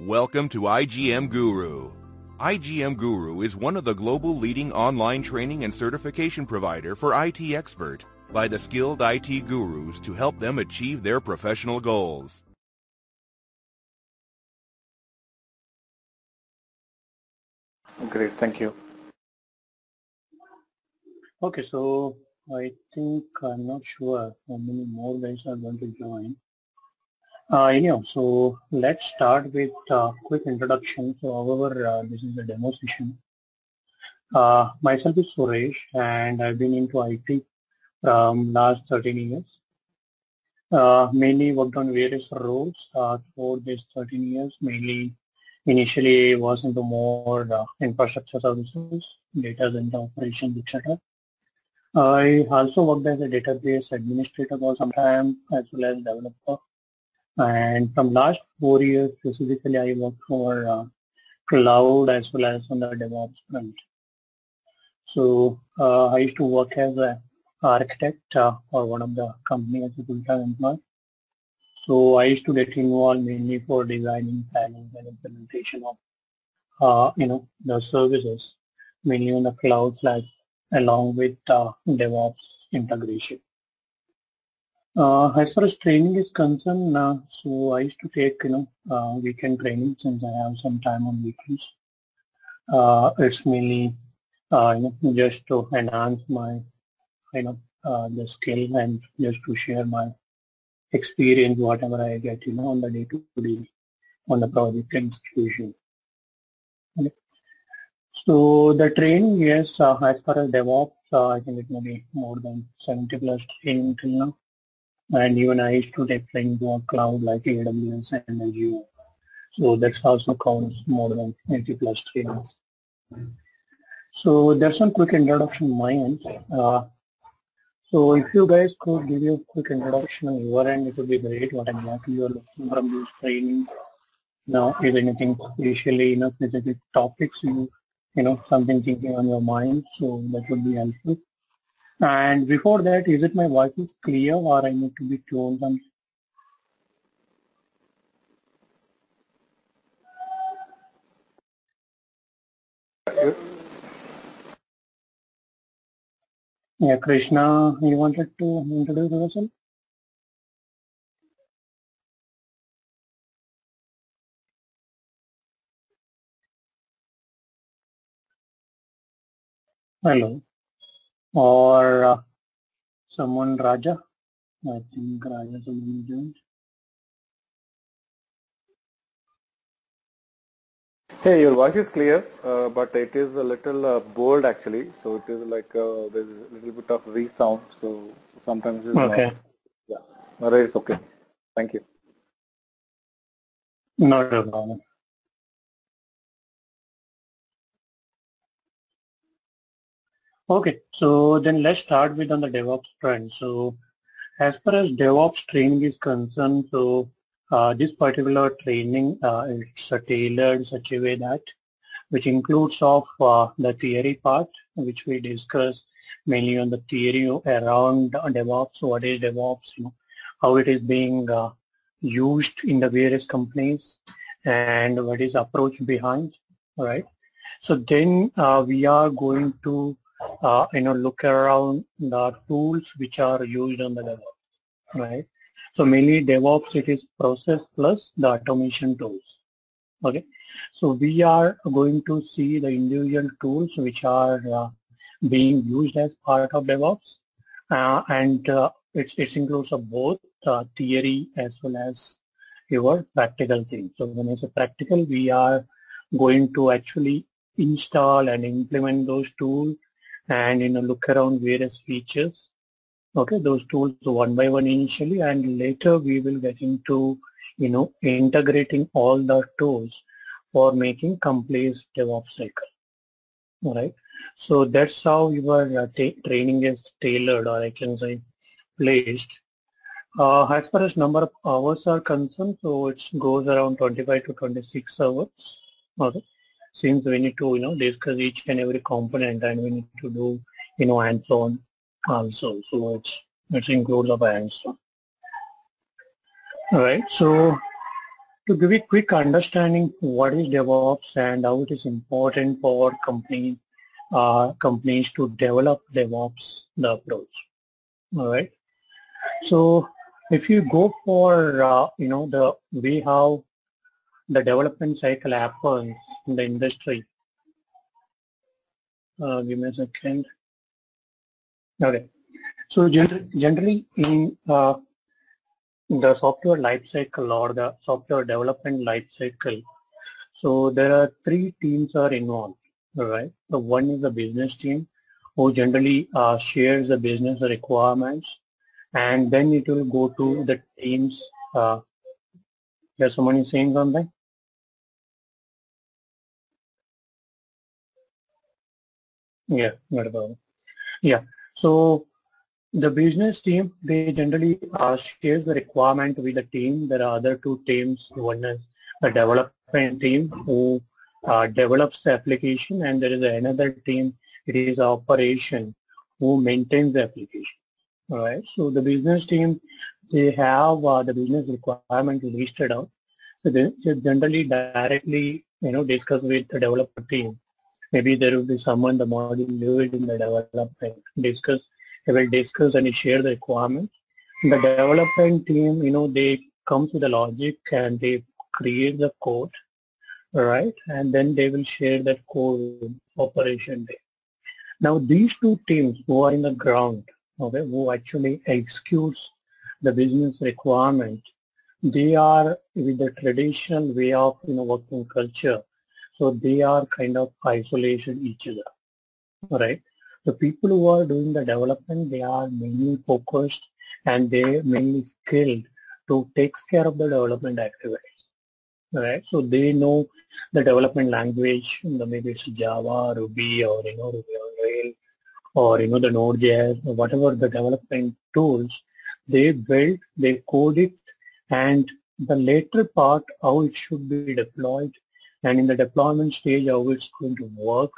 Welcome to IGM Guru. IGM Guru is one of the global leading online training and certification provider for IT expert by the skilled IT gurus to help them achieve their professional goals. Great, thank you. Okay, so I think I'm not sure how many more guys are going to join. Uh, anyhow, so let's start with a quick introduction. So however, uh, this is a demo session. Uh, myself is Suresh and I've been into IT from last 13 years. Uh, mainly worked on various roles uh, for these 13 years, mainly initially was into more uh, infrastructure services, data center operations, etc. I also worked as a database administrator for some time as well as developer. And from last four years specifically, I worked for uh, cloud as well as on the DevOps front. So uh, I used to work as an architect uh, for one of the company as a full-time employee. So I used to get involved mainly for designing, planning, and implementation of, uh, you know, the services, mainly on the cloud side, along with uh, DevOps integration. Uh, as far as training is concerned, uh, so I used to take, you know, uh, weekend training since I have some time on weekends. Uh, it's mainly, uh, you know, just to enhance my, you know, uh, the skill and just to share my experience, whatever I get, you know, on the day-to-day on the project execution. Okay. So the training, yes, as far as DevOps, I think it may be more than 70 plus training till now. And even I used to take to a cloud like AWS and Azure. So that's also counts more than 80 plus trainings. So there's some quick introduction my end. Uh, so if you guys could give you a quick introduction on your end, it would be great what exactly you're looking from this training. Now, is anything especially, you know, specific topics you, you know, something thinking on your mind, so that would be helpful. And before that, is it my voice is clear or I need to be tuned on? Yeah, Krishna, you wanted to introduce yourself? Hello. Or uh, someone Raja? I think Raja someone joined. Hey, your voice is clear, uh, but it is a little uh, bold actually. So it is like uh, there's a little bit of resound. So sometimes it's Okay. not. Yeah, but it's okay. Thank you. Not a problem. Okay, so then let's start with on the DevOps trend. So as far as DevOps training is concerned, so uh, this particular training uh, uh, tailored in such a way that which includes of uh, the theory part, which we discuss mainly on the theory around DevOps, what is DevOps, you know, how it is being uh, used in the various companies, and what is approach behind, right? So then uh, we are going to uh, you know look around the tools which are used on the DevOps, right? So mainly DevOps it is process plus the automation tools. Okay, so we are going to see the individual tools which are uh, being used as part of DevOps, uh, and uh, it, it includes of both uh, theory as well as your practical thing. So when I say practical, we are going to actually install and implement those tools and you know look around various features. Okay those tools one by one initially and later we will get into you know integrating all the tools for making complete DevOps cycle. All right? So that's how your uh, training is tailored or I can say placed. Uh, as far as number of hours are concerned so it goes around 25 to 26 hours. Okay since we need to you know discuss each and every component and we need to do you know hands-on also so it's it includes of hands-on all right so to give a quick understanding what is DevOps and how it is important for company uh, companies to develop DevOps the approach. All right. So if you go for uh, you know the way how the development cycle happens in the industry. Uh, give me a second. Okay. So generally in uh, the software lifecycle or the software development lifecycle, so there are three teams are involved, right? The one is the business team who generally uh, shares the business requirements and then it will go to the teams. Uh, there's someone is saying something? Yeah, not about Yeah. So the business team, they generally share the requirement with the team. There are other two teams. One is the development team who uh, develops the application and there is another team, it is operation who maintains the application. All right. So the business team, they have uh, the business requirement listed out. So they generally directly, you know, discuss with the developer team maybe there will be someone the module lead in the development discuss they will discuss and share the requirements. The development team you know they come to the logic and they create the code right? And then they will share that code operation day. Now these two teams who are in the ground okay who actually executes the business requirement they are with the traditional way of you know working culture so they are kind of isolation each other, right? The people who are doing the development, they are mainly focused and they mainly skilled to take care of the development activities, right? So they know the development language, maybe it's Java, Ruby, or you know Ruby on Rails, or you know the Node.js, or whatever the development tools they build, they code it, and the later part how it should be deployed and in the deployment stage how it's going to work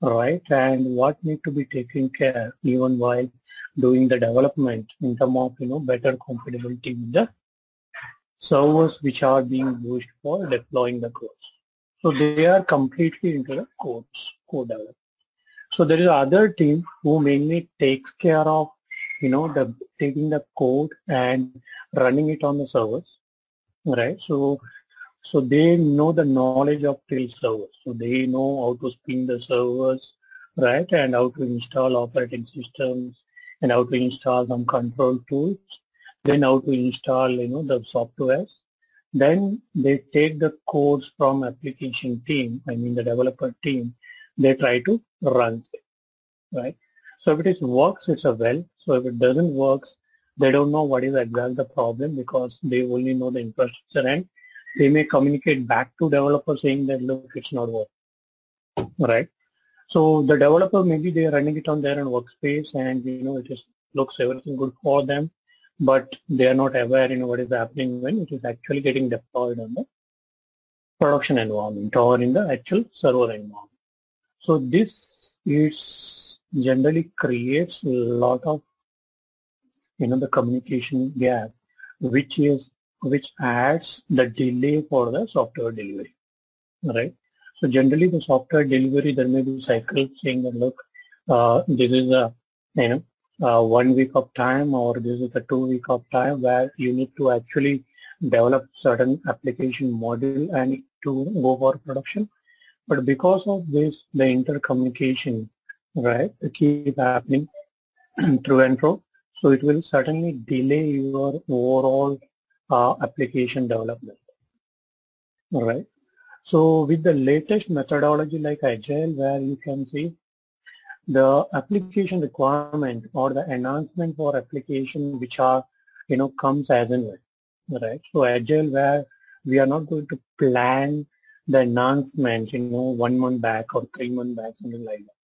right? And what need to be taken care even while doing the development in terms of you know better compatibility with the servers which are being used for deploying the codes. So they are completely into the codes code development. So there is other team who mainly takes care of you know the taking the code and running it on the servers right? So so they know the knowledge of tail servers. So they know how to spin the servers, right? And how to install operating systems and how to install some control tools. Then how to install, you know, the softwares. Then they take the codes from application team, I mean the developer team, they try to run it, right? So if it is works, it's a well. So if it doesn't works, they don't know what is exactly the problem because they only know the infrastructure and they may communicate back to developer saying that look it's not working right? So the developer maybe they are running it on their own workspace and you know it just looks everything good for them but they are not aware you know what is happening when it is actually getting deployed on the production environment or in the actual server environment. So this is generally creates a lot of you know the communication gap which is which adds the delay for the software delivery, right? So generally the software delivery, there may be cycle saying that look, uh, this is a, you know, uh, one week of time or this is a two week of time where you need to actually develop certain application module and to go for production. But because of this, the intercommunication, right, keep happening through and through. So it will certainly delay your overall Uh, application development. All right. So with the latest methodology like Agile, where you can see the application requirement or the enhancement for application which are, you know, comes as and when, right? So Agile, where we are not going to plan the enhancement, you know, one month back or three months back, something like that.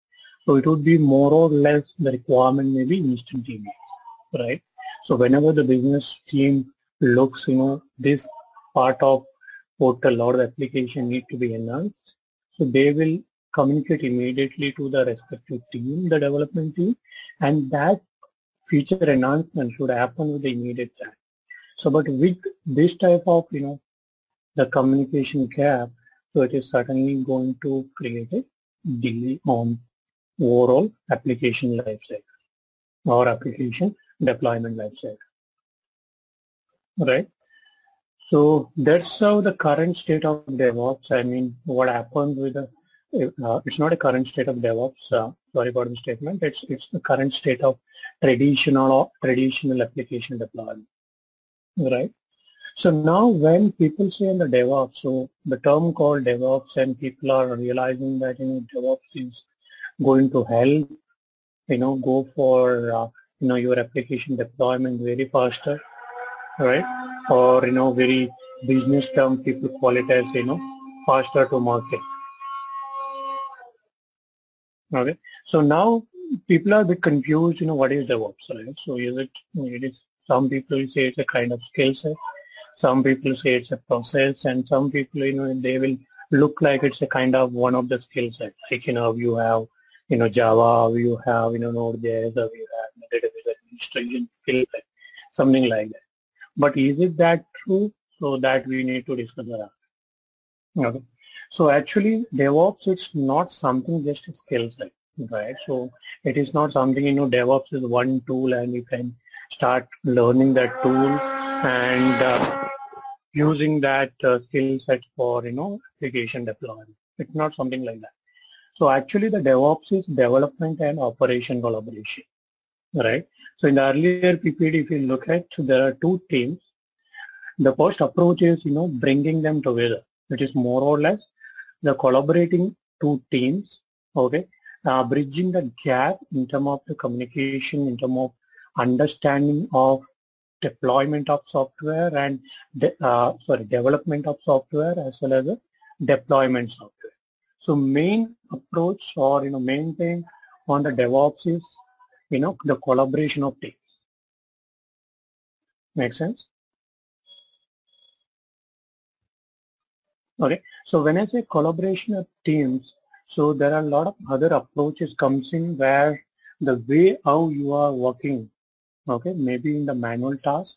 So it would be more or less the requirement may be instantaneous, right? So whenever the business team looks, you know, this part of portal or the application need to be enhanced. So they will communicate immediately to the respective team, the development team, and that feature enhancement should happen with the immediate time. So, but with this type of, you know, the communication gap, so it is certainly going to create a delay on overall application lifecycle or application deployment lifecycle. Right? So that's how the current state of DevOps, I mean, what happens with the, uh, it's not a current state of DevOps, uh, sorry for the statement, it's, it's the current state of traditional traditional application deployment, right? So now when people say in the DevOps, so the term called DevOps and people are realizing that, you know, DevOps is going to help, you know, go for, uh, you know, your application deployment very faster, right? Or, you know, very business term, people call it as, you know, faster to market. Okay. So now people are a bit confused, you know, what is DevOps, right? So is it, it is, some people say it's a kind of skill set. Some people say it's a process and some people, you know, they will look like it's a kind of one of the skill set. Like, you know, you have, you know, Java, you have, you know, Node.js, you have database administration skill set, something like that. But is it that true? So that we need to discuss that. Okay. So actually DevOps is not something just a skill set, right? So it is not something, you know, DevOps is one tool and you can start learning that tool and uh, using that uh, skill set for, you know, application deployment. It's not something like that. So actually the DevOps is development and operation collaboration, right? So in the earlier PPT, if you look at, there are two teams. The first approach is, you know, bringing them together, which is more or less the collaborating two teams, okay, uh, bridging the gap in terms of the communication, in terms of understanding of deployment of software and de uh, sorry development of software as well as the deployment software. So main approach or you know main thing on the DevOps is you know the collaboration of teams. Make sense? Okay, so when I say collaboration of teams, so there are a lot of other approaches comes in where the way how you are working, okay, maybe in the manual task,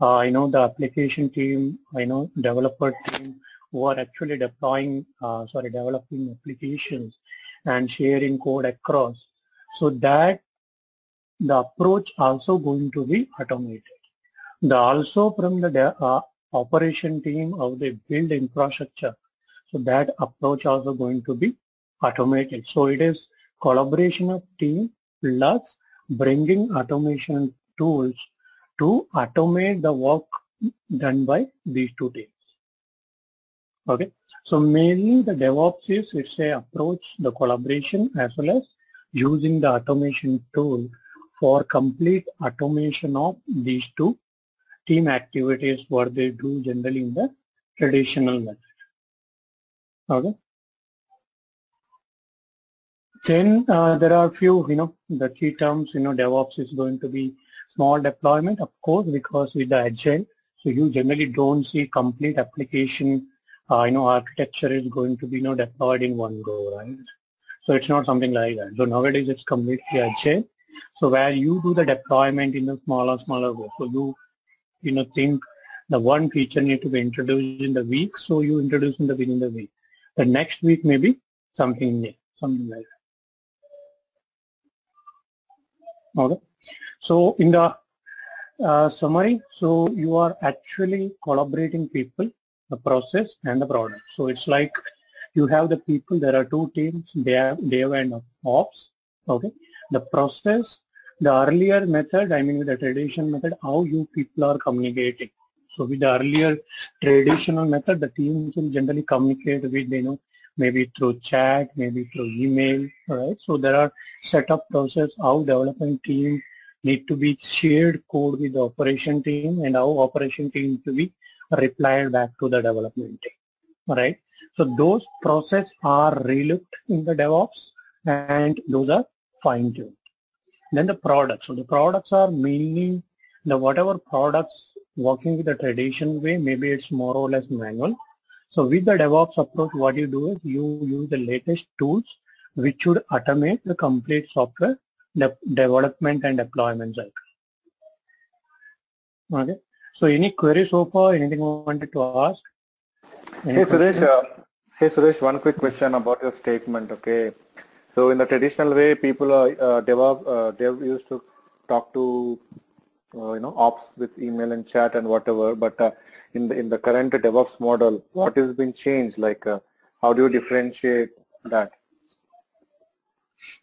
uh, I know the application team, I know developer team who are actually deploying, uh, sorry, developing applications and sharing code across. So that the approach also going to be automated. The also from the uh, operation team, of the build infrastructure. So that approach also going to be automated. So it is collaboration of team plus bringing automation tools to automate the work done by these two teams. Okay. So mainly the DevOps is it's a approach, the collaboration as well as using the automation tool for complete automation of these two team activities what they do generally in the traditional method. Okay. Then uh, there are few, you know, the key terms, you know, DevOps is going to be small deployment, of course, because with the Agile, so you generally don't see complete application, uh, you know, architecture is going to be, you know, deployed in one go, right? So it's not something like that. So nowadays it's completely Agile. So where you do the deployment in a smaller, smaller way. So you you know think the one feature need to be introduced in the week, so you introduce in the within the week. The next week maybe something new, something like that. Okay. So in the uh, summary, so you are actually collaborating people, the process and the product. So it's like you have the people, there are two teams, dev, dev and ops. Okay. The process the earlier method, I mean with the traditional method, how you people are communicating. So with the earlier traditional method, the teams will generally communicate with, you know, maybe through chat, maybe through email, right? So there are set up process how development team need to be shared code with the operation team and how operation team to be replied back to the development team, right? So those process are relooked in the DevOps and those are fine-tuned. Then the products. So the products are mainly the whatever products working with the traditional way, maybe it's more or less manual. So with the DevOps approach, what you do is you use the latest tools which should automate the complete software de development and deployment cycle. Okay. So any queries so far, anything you wanted to ask? Any Hey Suresh, uh, hey Suresh, one quick question about your statement. Okay, so in the traditional way, people uh, dev, uh, dev used to talk to uh, you know ops with email and chat and whatever. But uh, in the in the current DevOps model, what has been changed? Like, uh, how do you differentiate that?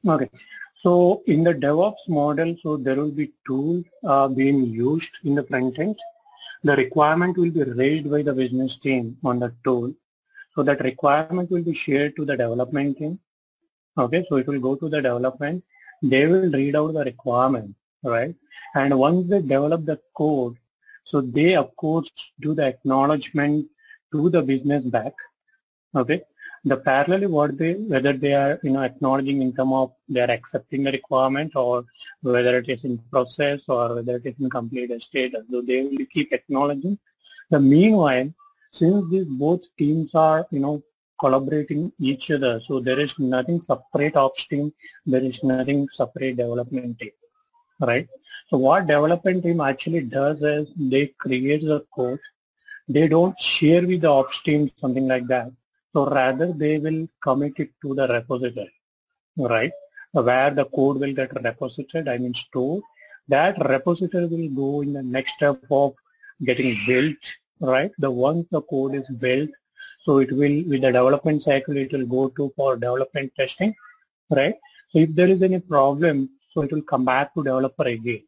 Okay. So in the DevOps model, so there will be tools uh, being used in the front end. The requirement will be raised by the business team on the tool. So that requirement will be shared to the development team. Okay, so it will go to the development. They will read out the requirement, right? And once they develop the code, so they of course do the acknowledgement to the business back. Okay, the parallelly what they whether they are you know acknowledging in terms of they are accepting the requirement or whether it is in process or whether it is in complete state so they will keep acknowledging the meanwhile since these both teams are you know collaborating each other so there is nothing separate ops team there is nothing separate development team right so what development team actually does is they create the code they don't share with the ops team something like that so rather they will commit it to the repository, right? Where the code will get reposited, I mean stored. That repository will go in the next step of getting built, right? The once the code is built, so it will with the development cycle it will go to for development testing, right? So if there is any problem, so it will come back to developer again.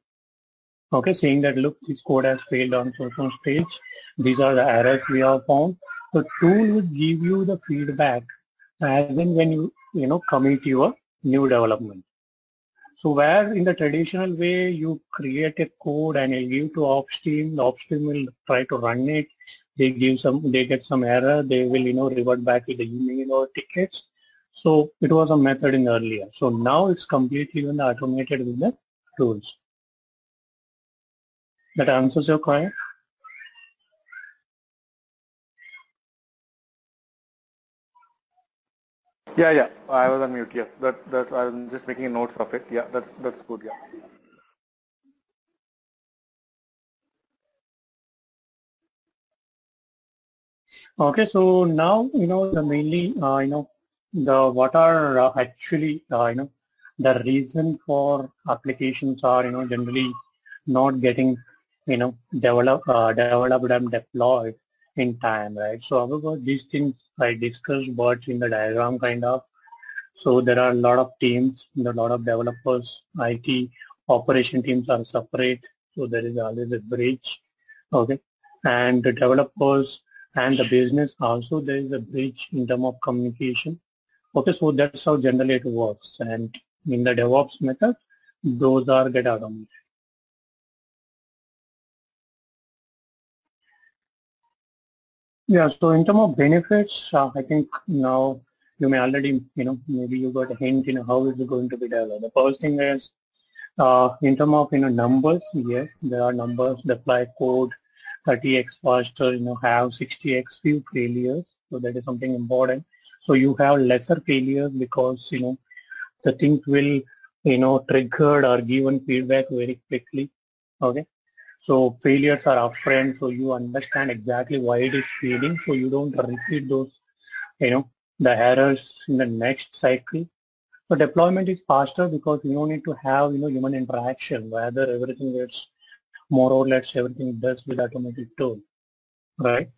Okay, saying that look, this code has failed on certain stage. These are the errors we have found. The tool would give you the feedback as in when you, you know, commit your new development. So where in the traditional way you create a code and you give to ops team, the ops team will try to run it. They give some, they get some error, they will, you know, revert back with the email or tickets. So it was a method in earlier. So now it's completely automated with the tools. That answers your question? Yeah, yeah. I was on mute. Yes, that that I'm just making notes of it. Yeah, that's that's good. Yeah. Okay, so now you know the mainly uh, you know the what are uh, actually uh, you know the reason for applications are you know generally not getting you know develop uh, developed and deployed in time, right? So however, these things I discussed but in the diagram kind of. So there are a lot of teams, a lot of developers, IT, operation teams are separate. So there is always a bridge. Okay. And the developers and the business also there is a bridge in terms of communication. Okay, so that's how generally it works. And in the DevOps method, those are get automated. Yeah, so in terms of benefits, uh, I think now you may already, you know, maybe you got a hint in how it is going to be developed. The first thing is, uh, in terms of, you know, numbers, yes, there are numbers, deploy code 30x faster, you know, have 60x few failures. So that is something important. So you have lesser failures because, you know, the things will, you know, triggered or given feedback very quickly. Okay. So failures are upfront, so you understand exactly why it is failing, so you don't repeat those, you know, the errors in the next cycle. So deployment is faster because you don't need to have, you know, human interaction, whether everything gets more or less everything it does with automated tool, right?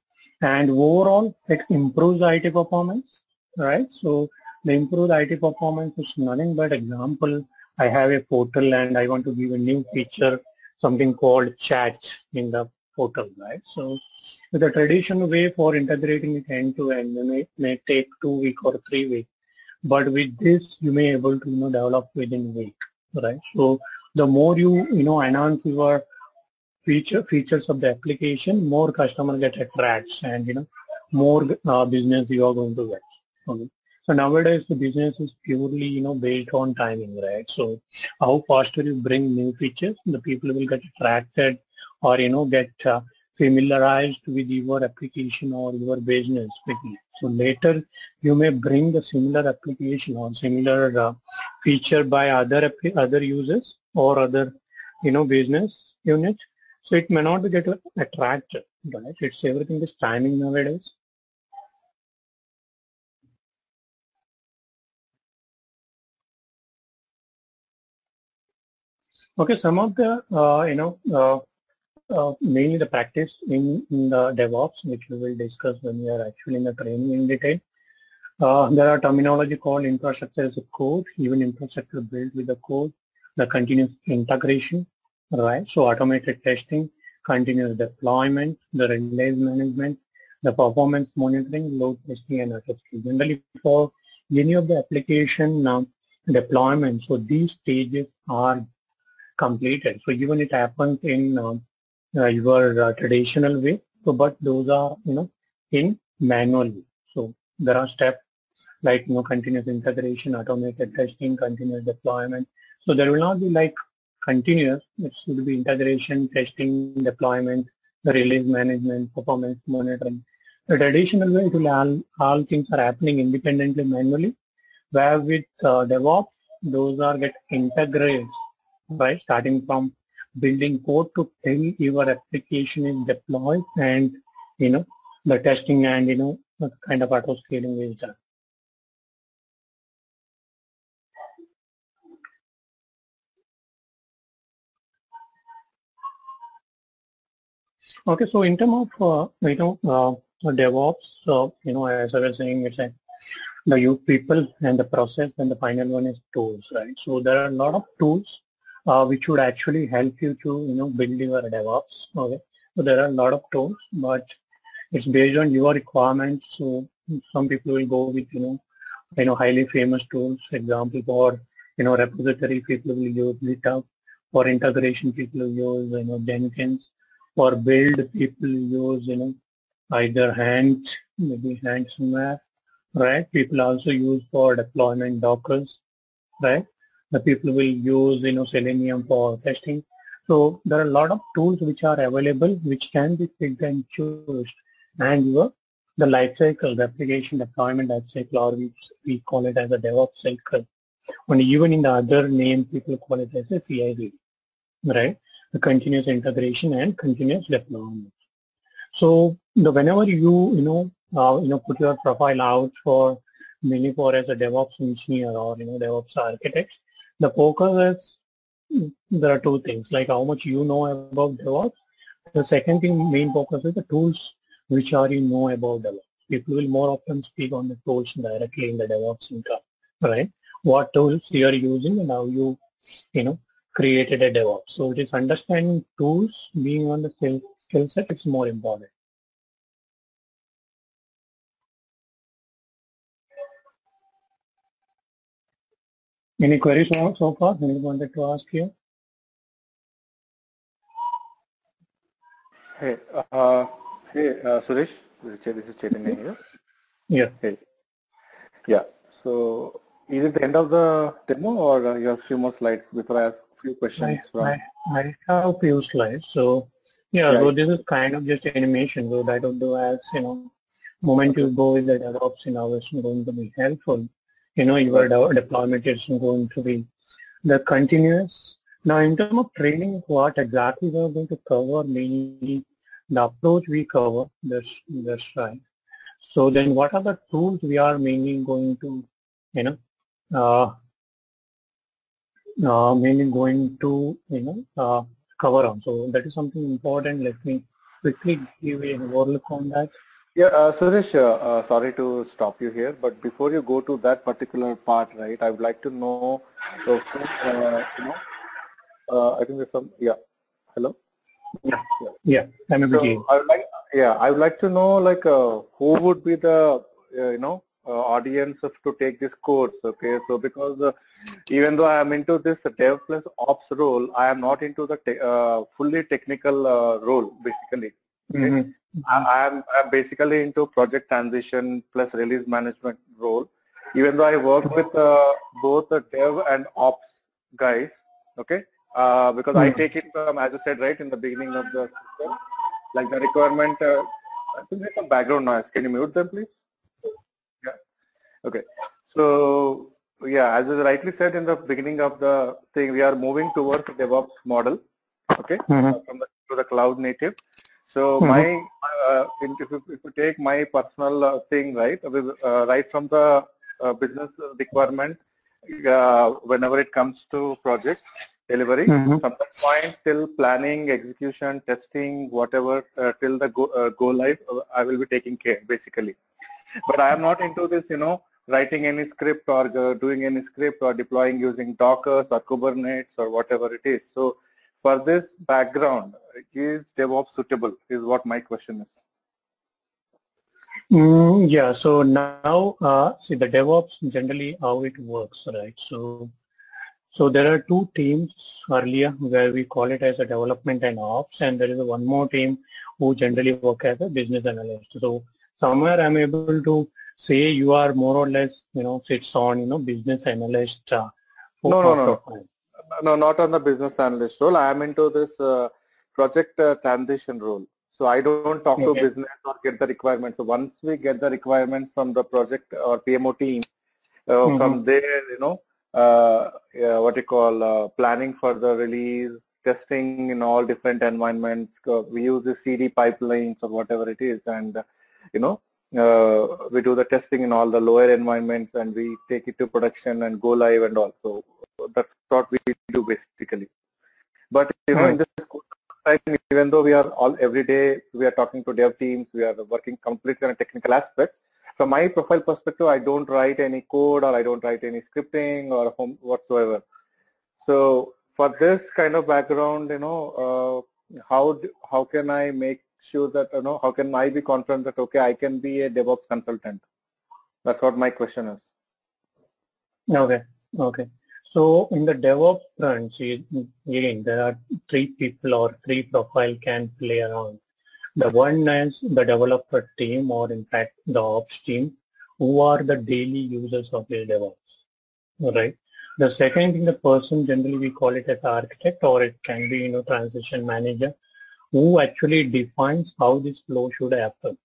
And overall, it improves IT performance, right? So the improved IT performance is nothing but example. I have a portal and I want to give a new feature something called chat in the portal, right? So the traditional way for integrating it end to end, may, may take two week or three week, but with this you may able to you know develop within week, right? So the more you you know enhance your feature features of the application, more customer get attracts and you know more uh, business you are going to get. Okay. So nowadays the business is purely, you know, based on timing, right? So how faster you bring new features, the people will get attracted or, you know, get uh, familiarized with your application or your business. So later you may bring the similar application or similar uh, feature by other other users or other, you know, business unit. So it may not get attracted, right? It's everything is timing nowadays. Okay, some of the, uh, you know, uh, uh, mainly the practice in, in, the DevOps, which we will discuss when we are actually in the training in detail. Uh, there are terminology called infrastructure as a code, even infrastructure built with the code, the continuous integration, right? So automated testing, continuous deployment, the release management, the performance monitoring, load testing, and testing. Generally, for any of the application uh, deployment, so these stages are completed. So even it happens in uh, uh, your uh, traditional way, so but those are you know in manually. So there are steps like you know continuous integration, automated testing, continuous deployment. So there will not be like continuous. It should be integration, testing, deployment, the release management, performance monitoring. The traditional way, all, all things are happening independently manually. Where with uh, DevOps, those are get integrated right? Starting from building code to till your application is deployed and, you know, the testing and, you know, kind of auto scaling is done. Okay, so in terms of, uh, you know, uh, DevOps, so, you know, as I was saying, it's a, the youth people and the process and the final one is tools, right? So there are a lot of tools uh, which would actually help you to you know build your DevOps. Okay, so there are a lot of tools, but it's based on your requirements. So some people will go with you know you know highly famous tools. Example, for you know repository, people will use GitHub. For integration, people will use you know Jenkins. For build, people use you know either hand, maybe Handsomeware, right? People also use for deployment Dockers, right? the people will use you know selenium for testing so there are a lot of tools which are available which can be picked and choose and your the life cycle the application deployment life cycle or we, we call it as a DevOps cycle and even in the other name people call it as a CID right continuous integration and continuous deployment so the whenever you you know uh, you know put your profile out for mainly for as a DevOps engineer or you know DevOps architect the focus is there are two things like how much you know about DevOps. The second thing, main focus is the tools which are you know about DevOps. People will more often speak on the tools directly in the DevOps income, right? What tools you are using and how you, you know, created a DevOps. So it is understanding tools being on the skill, skill set, it's more important. Any queries so far? Anyone wanted to ask here? Hey, uh, hey, uh, Suresh, this is Chaitanya here. Yeah. Hey. Yeah. So, is it the end of the demo, or uh, you have few more slides before I ask few questions? I, I, I have a few slides. So, yeah, so this is kind of just animation. So that do as you know, moment you go with the DevOps, know, it's going to be helpful you know, your deployment is going to be the continuous. Now, in terms of training, what exactly we're going to cover, mainly the approach we cover, that's, that's right. So then what are the tools we are mainly going to, you know, uh, uh, mainly going to, you know, uh, cover on. So that is something important. Let me quickly give you an overlook on that. Yeah, uh, Suresh, uh, uh, sorry to stop you here, but before you go to that particular part, right, I would like to know, so, uh, you know, uh, I think there's some, yeah, hello? Yeah, yeah, yeah. I'm so I would like, yeah, I would like to know, like, uh, who would be the, you know, audience to take this course, okay? So because even though I am into this dev plus ops role, I am not into the te fully technical role, basically. Okay? Mm -hmm. I am I'm basically into project transition plus release management role. Even though I work with uh, both the dev and ops guys, okay, uh, because I hmm. take it from, as I said right in the beginning of the system, like the requirement. Uh, I think there's some background noise. Can you mute them, please? Okay. So yeah, as I rightly said in the beginning of the thing, we are moving towards DevOps model. Okay, mm -hmm. from the to the cloud native. So mm-hmm. my, uh, if, you, if you take my personal uh, thing, right, uh, right from the uh, business requirement, uh, whenever it comes to project, delivery. Mm-hmm. From that point till planning, execution, testing, whatever, uh, till the go, uh, go live, uh, I will be taking care basically. But I am not into this, you know, writing any script or doing any script or deploying using Docker or Kubernetes or whatever it is. So for this background, is DevOps suitable is what my question is. Mm, yeah, so now uh, see the DevOps generally how it works, right? So so there are two teams earlier where we call it as a development and ops, and there is one more team who generally work as a business analyst. So somewhere I'm able to say you are more or less, you know, sits on, you know, business analyst. Uh, no, no, no, no, not on the business analyst role. I am into this uh, project uh, transition role. So I don't talk okay. to business or get the requirements. So once we get the requirements from the project or PMO team, uh, mm-hmm. from there, you know, uh, what you call uh, planning for the release, testing in all different environments. We use the CD pipelines or whatever it is, and you know, uh, we do the testing in all the lower environments, and we take it to production and go live and all. So that's what we do basically. But you know, in this time, even though we are all every day, we are talking to dev teams, we are working completely on technical aspects from my profile perspective, I don't write any code or I don't write any scripting or whatsoever. So for this kind of background, you know, uh, how how can I make sure that you know how can I be confident that okay I can be a DevOps consultant? That's what my question is. Okay, okay. So in the DevOps front, again, there are three people or three profile can play around. The one is the developer team or in fact the ops team who are the daily users of the DevOps, right? The second thing, the person generally we call it as architect or it can be, you know, transition manager who actually defines how this flow should happen,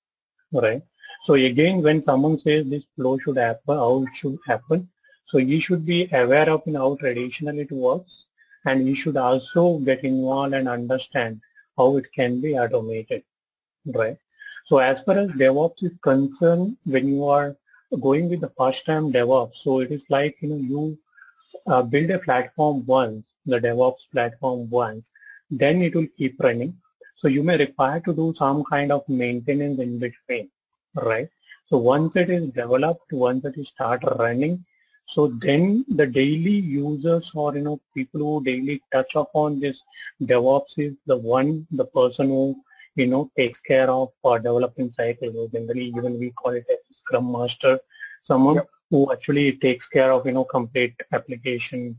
right? So again, when someone says this flow should happen, how it should happen, so you should be aware of how traditionally it works and you should also get involved and understand how it can be automated right? So as far as DevOps is concerned, when you are going with the first time DevOps, so it is like, you know, you uh, build a platform once, the DevOps platform once, then it will keep running. So you may require to do some kind of maintenance in between, right? So once it is developed, once it is start running, so then the daily users or you know people who daily touch upon this DevOps is the one, the person who you know, takes care of uh, our development cycle. So generally, even we call it a Scrum Master, someone yep. who actually takes care of, you know, complete application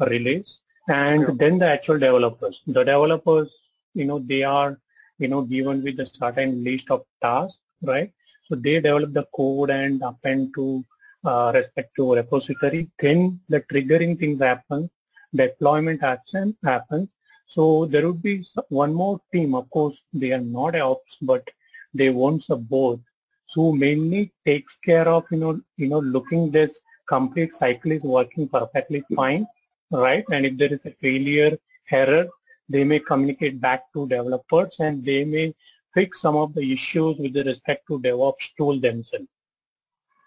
release. And yep. then the actual developers. The developers, you know, they are, you know, given with a certain list of tasks, right? So they develop the code and append to uh, respective repository. Then the triggering things happen, deployment action happens, so there would be one more team. Of course, they are not ops, but they want support. So mainly takes care of you know you know looking this complete cycle is working perfectly fine, right? And if there is a failure error, they may communicate back to developers and they may fix some of the issues with respect to DevOps tool themselves.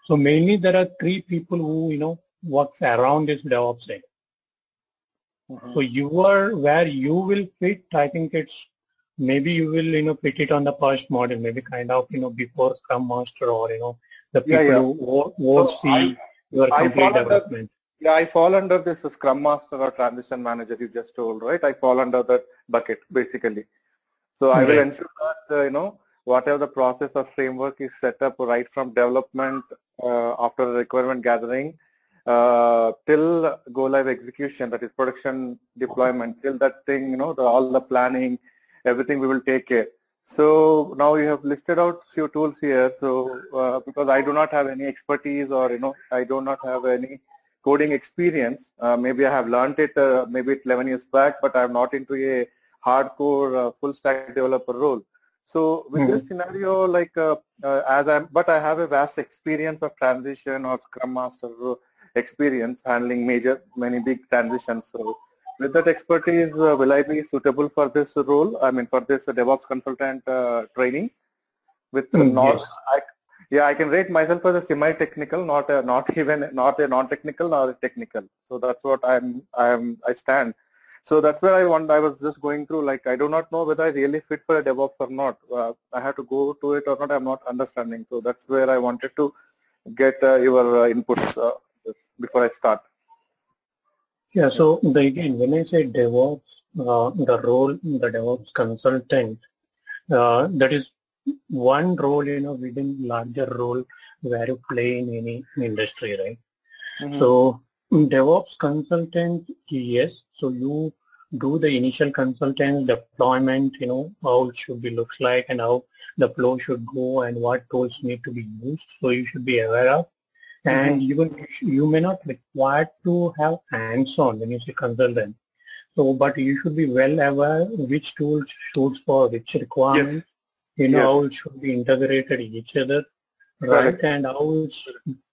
So mainly there are three people who you know works around this DevOps side. Mm-hmm. So you are where you will fit. I think it's maybe you will you know fit it on the first model, maybe kind of you know before Scrum Master or you know the people yeah, yeah. who won't so see I, your complete development. Yeah, I fall under this Scrum Master or Transition Manager you just told, right? I fall under that bucket basically. So I will ensure that uh, you know whatever the process or framework is set up right from development uh, after the requirement gathering uh, till go live execution, that is production deployment, till that thing, you know, the, all the planning, everything we will take care. So now you have listed out few tools here. So uh, because I do not have any expertise or, you know, I do not have any coding experience, uh, maybe I have learned it uh, maybe 11 years back, but I'm not into a hardcore uh, full stack developer role. So with mm -hmm. this scenario, like uh, as I'm, but I have a vast experience of transition or Scrum Master experience handling major, many big transitions. So with that expertise, uh, will I be suitable for this role? I mean, for this DevOps consultant uh, training? With mm, not, yes. I, yeah, I can rate myself as a semi-technical, not a, not even not a non-technical, nor a technical. So that's what I'm I'm I stand. So that's where I want. I was just going through like I do not know whether I really fit for a DevOps or not. Uh, I have to go to it or not. I'm not understanding. So that's where I wanted to get uh, your uh, inputs uh, before I start. Yeah. So the, again, when I say DevOps, uh, the role the DevOps consultant, uh, that is one role, you know, within larger role where you play in any industry, right? Mm-hmm. So DevOps consultant, yes. So you do the initial consultant deployment, you know, how it should be looks like and how the flow should go and what tools need to be used. So you should be aware of. And mm-hmm. even you may not require to have hands-on when you say consultant. So, but you should be well aware which tools suits for which requirement. Yes. You know yes. how it should be integrated each other, right? And how it's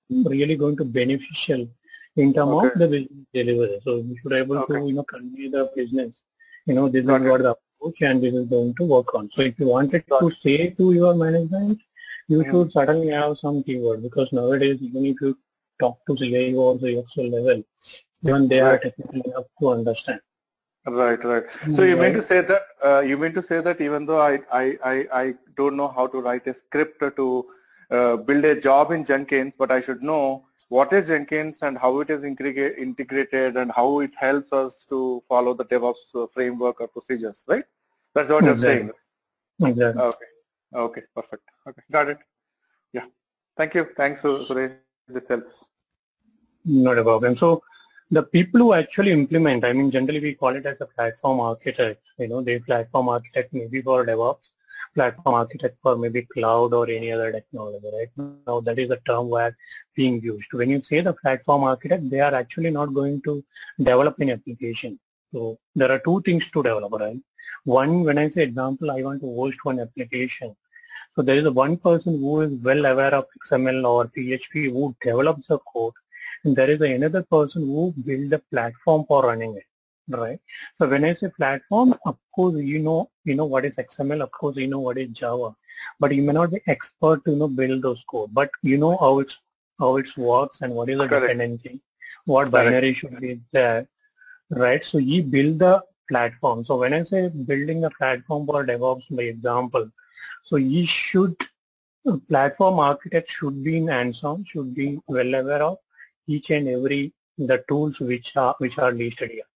really going to beneficial in terms okay. of the business delivery. So you should be able okay. to, you know, convey the business. You know, this is what the approach and this is going to work on. So if you wanted to say to your management, you mm-hmm. should certainly have some keyword because nowadays even if you talk to CIO or the CXO level, even they right. are technically enough to understand. Right, right. So you mean to say that uh, you mean to say that even though I, I, I, I don't know how to write a script to uh, build a job in Jenkins, but I should know what is Jenkins and how it is integrated and how it helps us to follow the DevOps uh, framework or procedures, right? That's what exactly. you're saying. Exactly. Okay. Okay. Perfect. Okay. Got it. Yeah. Thank you. Thanks, Suresh. This helps. Not a problem. So the people who actually implement, I mean, generally we call it as a platform architect. You know, the platform architect maybe for DevOps platform architect for maybe cloud or any other technology, right? Now that is a term where being used. When you say the platform architect, they are actually not going to develop an application. So there are two things to develop, right? One, when I say example, I want to host one application. So there is a one person who is well aware of XML or PHP who develops the code. And there is another person who build the platform for running it right? So when I say platform, of course you know you know what is XML, of course you know what is Java, but you may not be expert to you know build those code, but you know how it's how it works and what is the dependency, what Correct. binary should be there, right? So you build the platform. So when I say building a platform for DevOps, by example, so you should platform architect should be in hands-on, should be well aware of each and every the tools which are which are listed here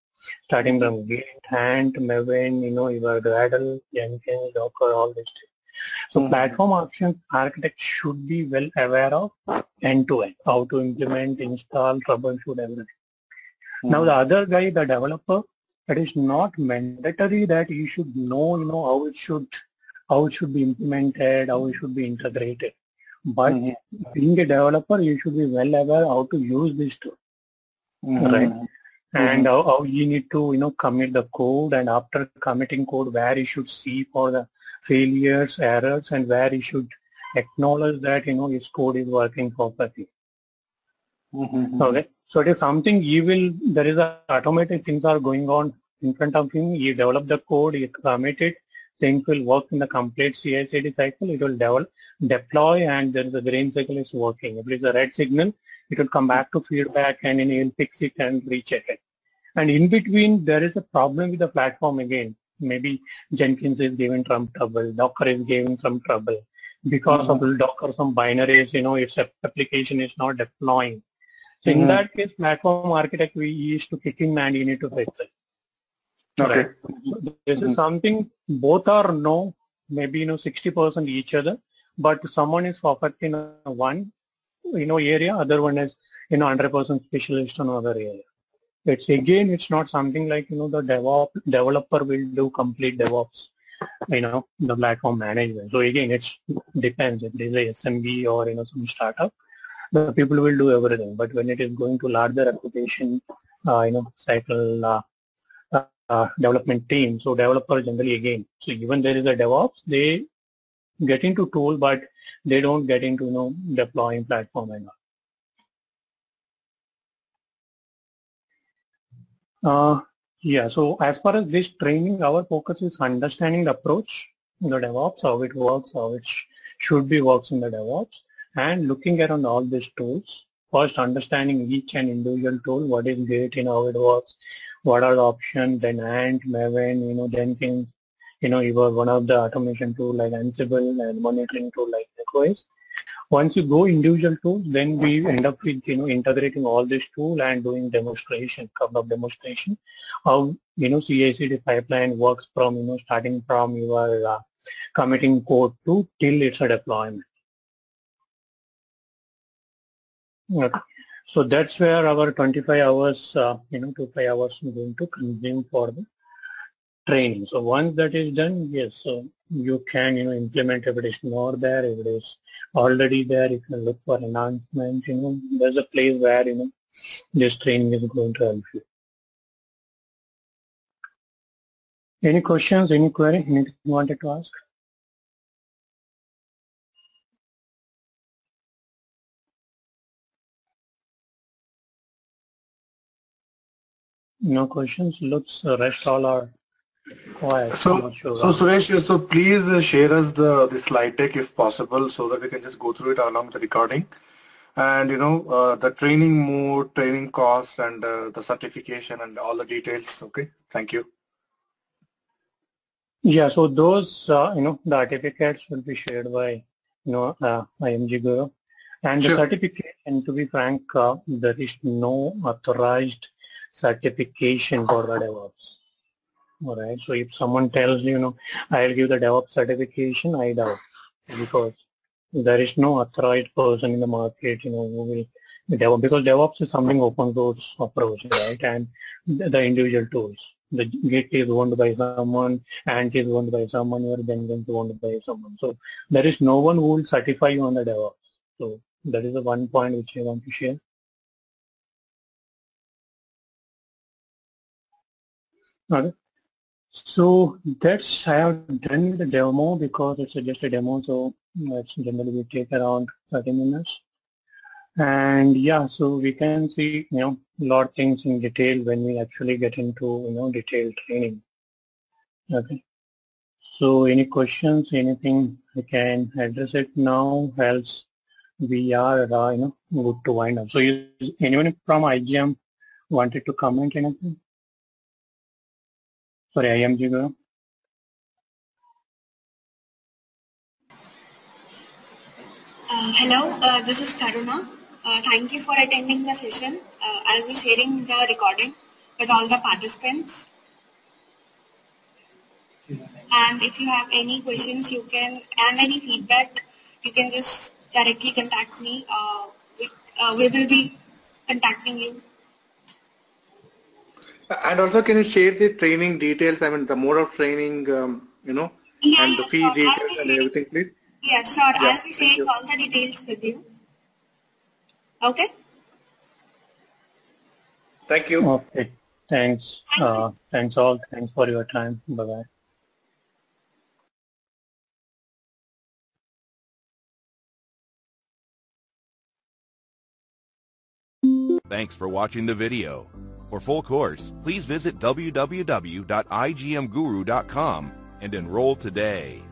starting from Git, Ant, Maven, you know, your Gradle, Jenkins, Docker, all this. So mm-hmm. platform option architect should be well aware of end-to-end, how to implement, install, troubleshoot, everything. Mm-hmm. Now the other guy, the developer, it is not mandatory that you should know, you know, how it should, how it should be implemented, how it should be integrated. But mm-hmm. being a developer, you should be well aware how to use this tool. Mm-hmm. Right and how, how, you need to you know commit the code and after committing code where you should see for the failures errors and where you should acknowledge that you know his code is working properly mm-hmm. okay so it is something you will there is a automatic things are going on in front of him you develop the code you commit it things will work in the complete CI/CD cycle. It will develop, deploy, and then the green cycle is working. If it is a red signal, it will come back to feedback, and then you will fix it and recheck it. And in between, there is a problem with the platform again. Maybe Jenkins is giving some trouble, Docker is giving some trouble. Because mm-hmm. of Docker, some binaries, you know, its application is not deploying. So mm-hmm. in that case, platform architect, we used to kick in and you need to fix it. Okay. Right? This mm-hmm. is something both are no, maybe, you know, 60% each other, but someone is perfect in one, you know, area, other one is, you know, 100% specialist on other area. It's again, it's not something like, you know, the DevOps developer will do complete DevOps, you know, the platform management. So again, it depends if there's a SMB or, you know, some startup, the people will do everything. But when it is going to larger application, uh, you know, cycle, uh, uh, development team. So developer generally again, so even there is a DevOps, they get into tool, but they don't get into, you know, deploying platform and all. Uh, yeah, so as far as this training, our focus is understanding the approach the DevOps, how it works, how it sh should be works in the DevOps, and looking around all these tools. First, understanding each and individual tool, what is great in how it works, what are the options, then Ant, Maven, you know, Jenkins, you know, you are one of the automation tool like Ansible and monitoring tool like CoreOS. Once you go individual tools, then we end up with, you know, integrating all this tool and doing demonstration, couple of demonstration how, you know, CI/CD pipeline works from, you know, starting from your uh, committing code to till it's a deployment. Okay. So that's where our 25 hours, uh, you know, to 5 hours is going to consume for the training. So once that is done, yes, so you can, you know, implement if it is more there, if it is already there, you can look for enhancement, you know, there's a place where, you know, this training is going to help you. Any questions, any query, anything you wanted to ask? No questions. Looks the rest all are quiet. So, sure so Suresh, so please uh, share us the, the slide deck if possible so that we can just go through it along with the recording. And, you know, uh, the training mode, training costs, and uh, the certification and all the details. Okay. Thank you. Yeah, so those, uh, you know, the certificates will be shared by, you know, uh, IMG Guru. And sure. the certification, to be frank, uh, there is no authorized certification for the DevOps. All right. So if someone tells you, know, I'll give the DevOps certification, I doubt because there is no authorized person in the market, you know, who will DevOps because DevOps is something open source approach, right? And the individual tools. The Git is owned by someone, Ant is owned by someone, your Jenkins is owned by someone. So there is no one who will certify you on the DevOps. So that is the one point which I want to share. Okay. So that's I have done the demo because it's just a demo, so it's generally we take around 30 minutes. And yeah, so we can see you know a lot of things in detail when we actually get into you know detailed training. Okay. So any questions, anything I can address it now, else we are uh, you know good to wind up. So is anyone from IGM wanted to comment anything? Sorry, I am Jiga. Uh, hello, uh, this is Karuna. Uh, thank you for attending the session. Uh, I'll be sharing the recording with all the participants. And if you have any questions, you can, and any feedback, you can just directly contact me. Uh, we, uh, we will be contacting you and also, can you share the training details? I mean, the mode of training, um, you know, yeah, and the fee sure. details and everything, please. Yeah, sure. Yeah, I'll be sharing all the details with you. Okay. Thank you. Okay. Thanks. Thank uh, thanks all. Thanks for your time. Bye bye. Thanks for watching the video. For full course, please visit www.igmguru.com and enroll today.